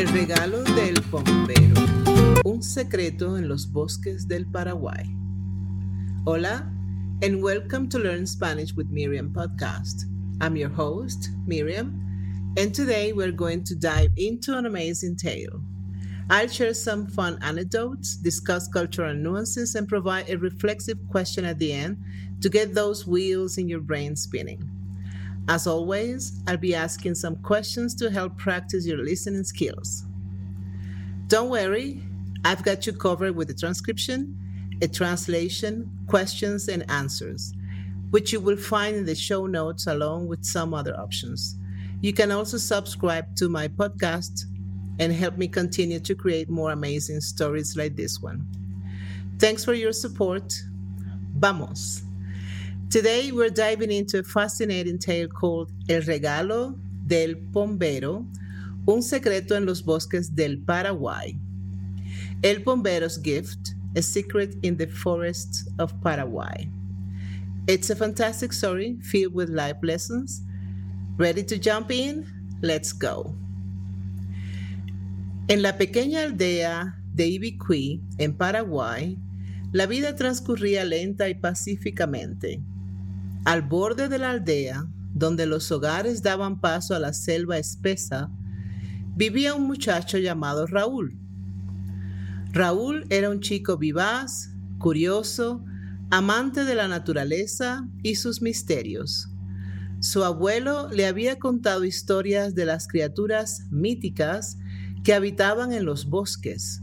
El regalo del bombero. Un secreto en los bosques del Paraguay. Hola, and welcome to Learn Spanish with Miriam podcast. I'm your host, Miriam, and today we're going to dive into an amazing tale. I'll share some fun anecdotes, discuss cultural nuances, and provide a reflexive question at the end to get those wheels in your brain spinning. As always, I'll be asking some questions to help practice your listening skills. Don't worry, I've got you covered with a transcription, a translation, questions, and answers, which you will find in the show notes along with some other options. You can also subscribe to my podcast and help me continue to create more amazing stories like this one. Thanks for your support. Vamos! Today, we're diving into a fascinating tale called El Regalo del Pombero, un secreto en los bosques del Paraguay. El Pombero's Gift, a secret in the forests of Paraguay. It's a fantastic story filled with life lessons. Ready to jump in? Let's go. En la pequeña aldea de Ibicuí, en Paraguay, la vida transcurría lenta y pacíficamente. Al borde de la aldea, donde los hogares daban paso a la selva espesa, vivía un muchacho llamado Raúl. Raúl era un chico vivaz, curioso, amante de la naturaleza y sus misterios. Su abuelo le había contado historias de las criaturas míticas que habitaban en los bosques,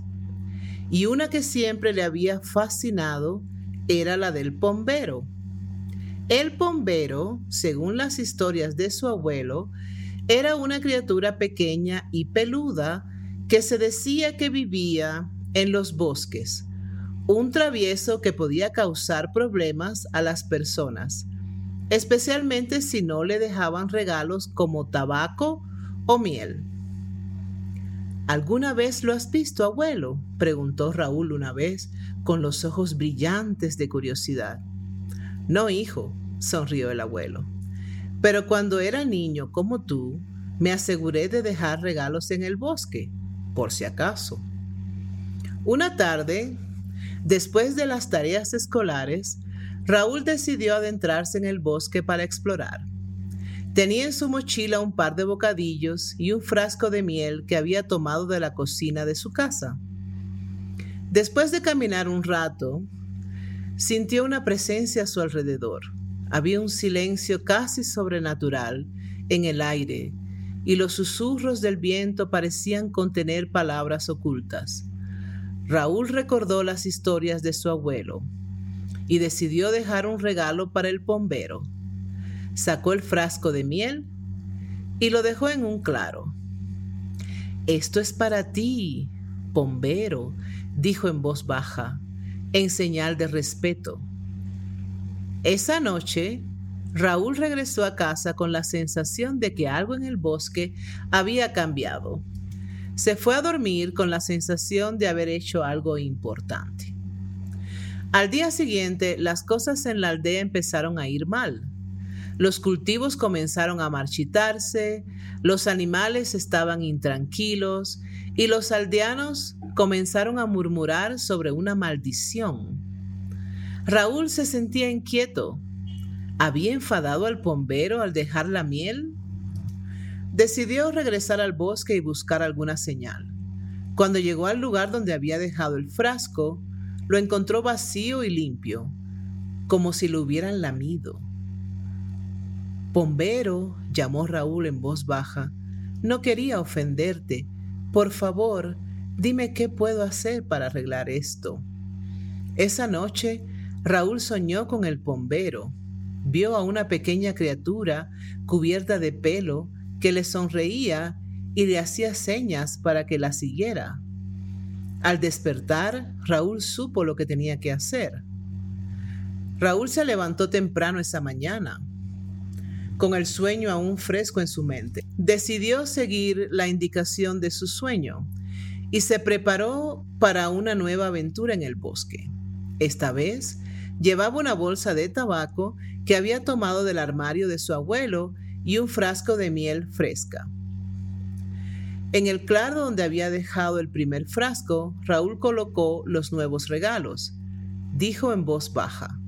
y una que siempre le había fascinado era la del pombero el bombero, según las historias de su abuelo, era una criatura pequeña y peluda que se decía que vivía en los bosques, un travieso que podía causar problemas a las personas, especialmente si no le dejaban regalos como tabaco o miel. ¿Alguna vez lo has visto, abuelo? preguntó Raúl una vez, con los ojos brillantes de curiosidad. No, hijo, sonrió el abuelo. Pero cuando era niño como tú, me aseguré de dejar regalos en el bosque, por si acaso. Una tarde, después de las tareas escolares, Raúl decidió adentrarse en el bosque para explorar. Tenía en su mochila un par de bocadillos y un frasco de miel que había tomado de la cocina de su casa. Después de caminar un rato, Sintió una presencia a su alrededor. Había un silencio casi sobrenatural en el aire y los susurros del viento parecían contener palabras ocultas. Raúl recordó las historias de su abuelo y decidió dejar un regalo para el bombero. Sacó el frasco de miel y lo dejó en un claro. Esto es para ti, bombero, dijo en voz baja en señal de respeto. Esa noche, Raúl regresó a casa con la sensación de que algo en el bosque había cambiado. Se fue a dormir con la sensación de haber hecho algo importante. Al día siguiente, las cosas en la aldea empezaron a ir mal. Los cultivos comenzaron a marchitarse, los animales estaban intranquilos y los aldeanos comenzaron a murmurar sobre una maldición. Raúl se sentía inquieto. ¿Había enfadado al bombero al dejar la miel? Decidió regresar al bosque y buscar alguna señal. Cuando llegó al lugar donde había dejado el frasco, lo encontró vacío y limpio, como si lo hubieran lamido. Bombero, llamó Raúl en voz baja, no quería ofenderte, por favor, dime qué puedo hacer para arreglar esto. Esa noche, Raúl soñó con el bombero. Vio a una pequeña criatura cubierta de pelo que le sonreía y le hacía señas para que la siguiera. Al despertar, Raúl supo lo que tenía que hacer. Raúl se levantó temprano esa mañana con el sueño aún fresco en su mente. Decidió seguir la indicación de su sueño y se preparó para una nueva aventura en el bosque. Esta vez llevaba una bolsa de tabaco que había tomado del armario de su abuelo y un frasco de miel fresca. En el claro donde había dejado el primer frasco, Raúl colocó los nuevos regalos. Dijo en voz baja,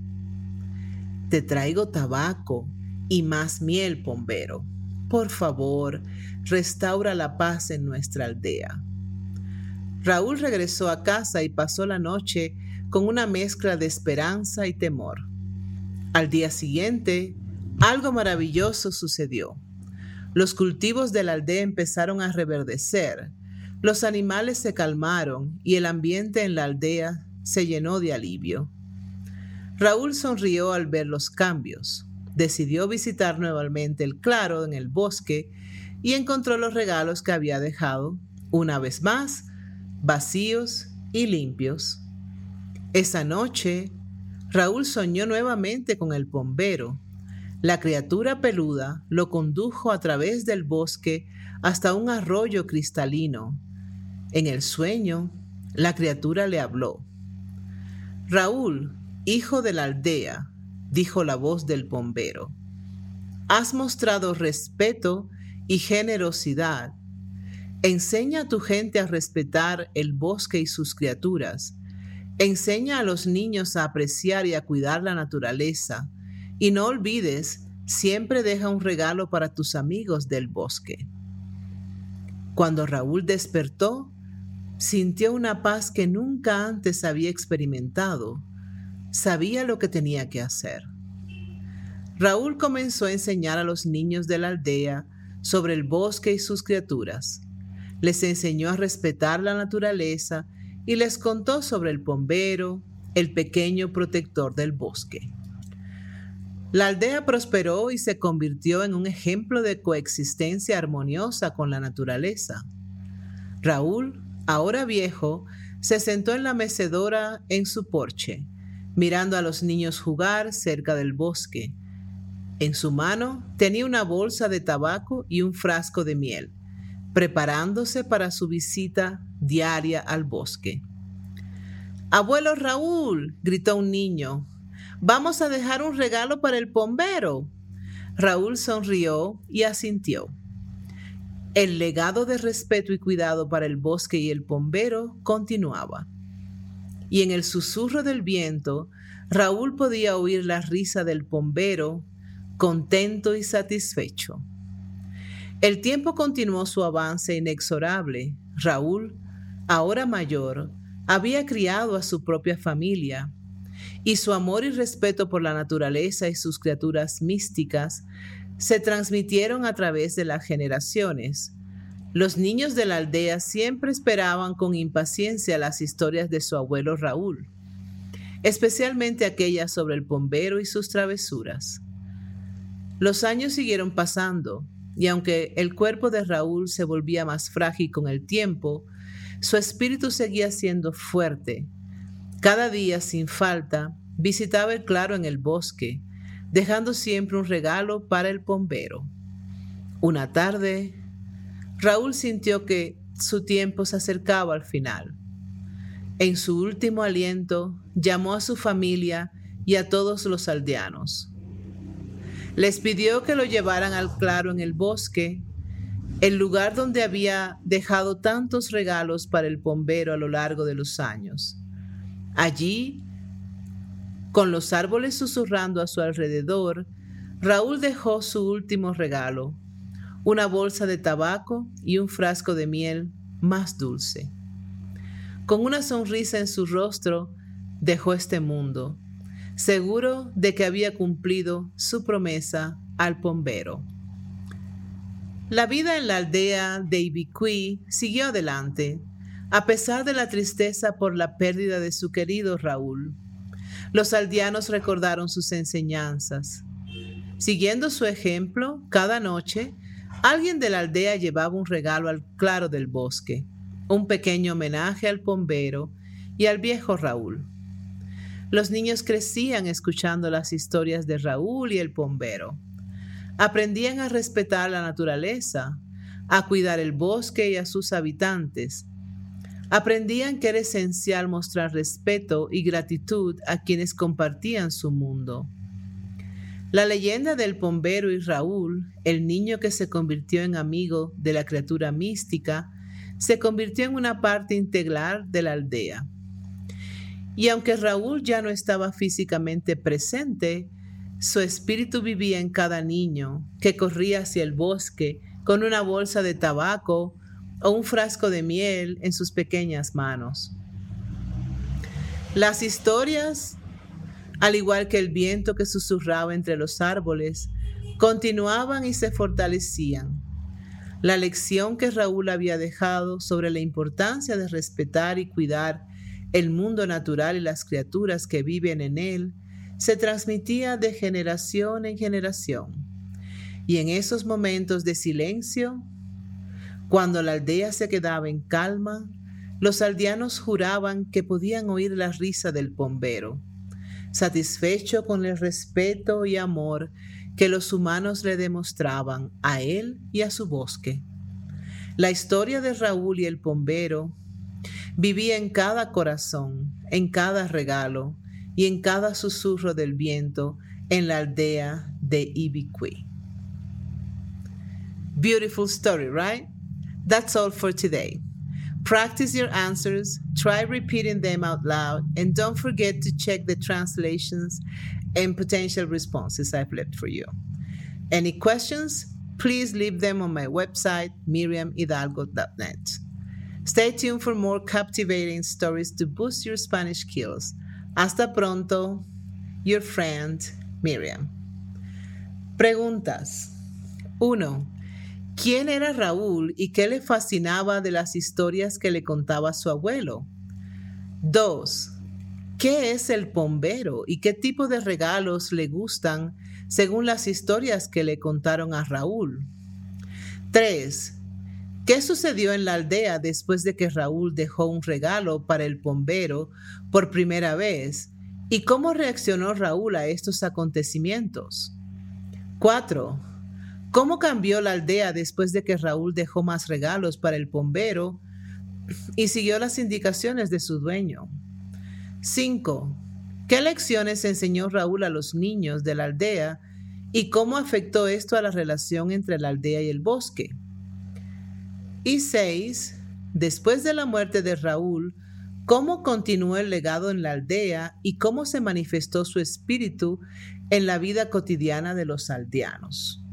Te traigo tabaco y más miel, pombero. Por favor, restaura la paz en nuestra aldea. Raúl regresó a casa y pasó la noche con una mezcla de esperanza y temor. Al día siguiente, algo maravilloso sucedió. Los cultivos de la aldea empezaron a reverdecer, los animales se calmaron y el ambiente en la aldea se llenó de alivio. Raúl sonrió al ver los cambios. Decidió visitar nuevamente el claro en el bosque y encontró los regalos que había dejado, una vez más, vacíos y limpios. Esa noche, Raúl soñó nuevamente con el bombero. La criatura peluda lo condujo a través del bosque hasta un arroyo cristalino. En el sueño, la criatura le habló. Raúl, hijo de la aldea, dijo la voz del bombero, has mostrado respeto y generosidad. Enseña a tu gente a respetar el bosque y sus criaturas Enseña a los niños a apreciar y a cuidar la naturaleza. Y no olvides, siempre deja un regalo para tus amigos del bosque. Cuando Raúl despertó, sintió una paz que nunca antes había experimentado. Sabía lo que tenía que hacer. Raúl comenzó a enseñar a los niños de la aldea sobre el bosque y sus criaturas. Les enseñó a respetar la naturaleza y les contó sobre el bombero, el pequeño protector del bosque. La aldea prosperó y se convirtió en un ejemplo de coexistencia armoniosa con la naturaleza. Raúl, ahora viejo, se sentó en la mecedora en su porche, mirando a los niños jugar cerca del bosque. En su mano tenía una bolsa de tabaco y un frasco de miel, preparándose para su visita diaria al bosque. Abuelo Raúl, gritó un niño, vamos a dejar un regalo para el bombero. Raúl sonrió y asintió. El legado de respeto y cuidado para el bosque y el bombero continuaba. Y en el susurro del viento, Raúl podía oír la risa del bombero, contento y satisfecho. El tiempo continuó su avance inexorable. Raúl ahora mayor, había criado a su propia familia, y su amor y respeto por la naturaleza y sus criaturas místicas se transmitieron a través de las generaciones. Los niños de la aldea siempre esperaban con impaciencia las historias de su abuelo Raúl, especialmente aquellas sobre el bombero y sus travesuras. Los años siguieron pasando, y aunque el cuerpo de Raúl se volvía más frágil con el tiempo, su espíritu seguía siendo fuerte. Cada día, sin falta, visitaba el claro en el bosque, dejando siempre un regalo para el bombero. Una tarde, Raúl sintió que su tiempo se acercaba al final. En su último aliento, llamó a su familia y a todos los aldeanos. Les pidió que lo llevaran al claro en el bosque el lugar donde había dejado tantos regalos para el bombero a lo largo de los años. Allí, con los árboles susurrando a su alrededor, Raúl dejó su último regalo, una bolsa de tabaco y un frasco de miel más dulce. Con una sonrisa en su rostro, dejó este mundo, seguro de que había cumplido su promesa al bombero. La vida en la aldea de Ibicuí siguió adelante, a pesar de la tristeza por la pérdida de su querido Raúl. Los aldeanos recordaron sus enseñanzas. Siguiendo su ejemplo, cada noche alguien de la aldea llevaba un regalo al claro del bosque, un pequeño homenaje al bombero y al viejo Raúl. Los niños crecían escuchando las historias de Raúl y el bombero aprendían a respetar la naturaleza, a cuidar el bosque y a sus habitantes. Aprendían que era esencial mostrar respeto y gratitud a quienes compartían su mundo. La leyenda del bombero y Raúl, el niño que se convirtió en amigo de la criatura mística, se convirtió en una parte integral de la aldea. Y aunque Raúl ya no estaba físicamente presente, su espíritu vivía en cada niño que corría hacia el bosque con una bolsa de tabaco o un frasco de miel en sus pequeñas manos. Las historias al igual que el viento que susurraba entre los árboles, continuaban y se fortalecían. La lección que Raúl había dejado sobre la importancia de respetar y cuidar el mundo natural y las criaturas que viven en él se transmitía de generación en generación. Y en esos momentos de silencio, cuando la aldea se quedaba en calma, los aldeanos juraban que podían oír la risa del bombero satisfecho con el respeto y amor que los humanos le demostraban a él y a su bosque. La historia de Raúl y el bombero vivía en cada corazón, en cada regalo y en cada susurro del viento en la aldea de Ibiqui. Beautiful story, right? That's all for today. Practice your answers, try repeating them out loud, and don't forget to check the translations and potential responses I've left for you. Any questions? Please leave them on my website, miriamhidalgo.net. Stay tuned for more captivating stories to boost your Spanish skills. Hasta pronto, your friend Miriam. Preguntas. 1. ¿Quién era Raúl y qué le fascinaba de las historias que le contaba su abuelo? 2. ¿Qué es el bombero y qué tipo de regalos le gustan según las historias que le contaron a Raúl? 3. ¿Qué sucedió en la aldea después de que Raúl dejó un regalo para el bombero por primera vez? ¿Y cómo reaccionó Raúl a estos acontecimientos? 4. ¿Cómo cambió la aldea después de que Raúl dejó más regalos para el bombero y siguió las indicaciones de su dueño? 5. ¿Qué lecciones enseñó Raúl a los niños de la aldea y cómo afectó esto a la relación entre la aldea y el bosque? Y 6. Después de la muerte de Raúl, ¿cómo continuó el legado en la aldea y cómo se manifestó su espíritu en la vida cotidiana de los aldeanos?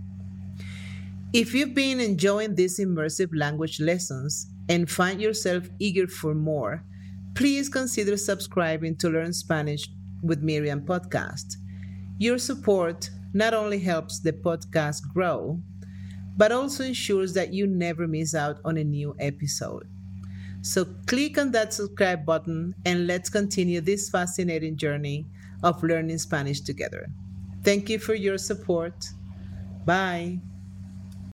If you've been enjoying these immersive language lessons and find yourself eager for more, please consider subscribing to Learn Spanish with Miriam podcast. Your support not only helps the podcast grow, but also ensures that you never miss out on a new episode. So click on that subscribe button and let's continue this fascinating journey of learning Spanish together. Thank you for your support. Bye.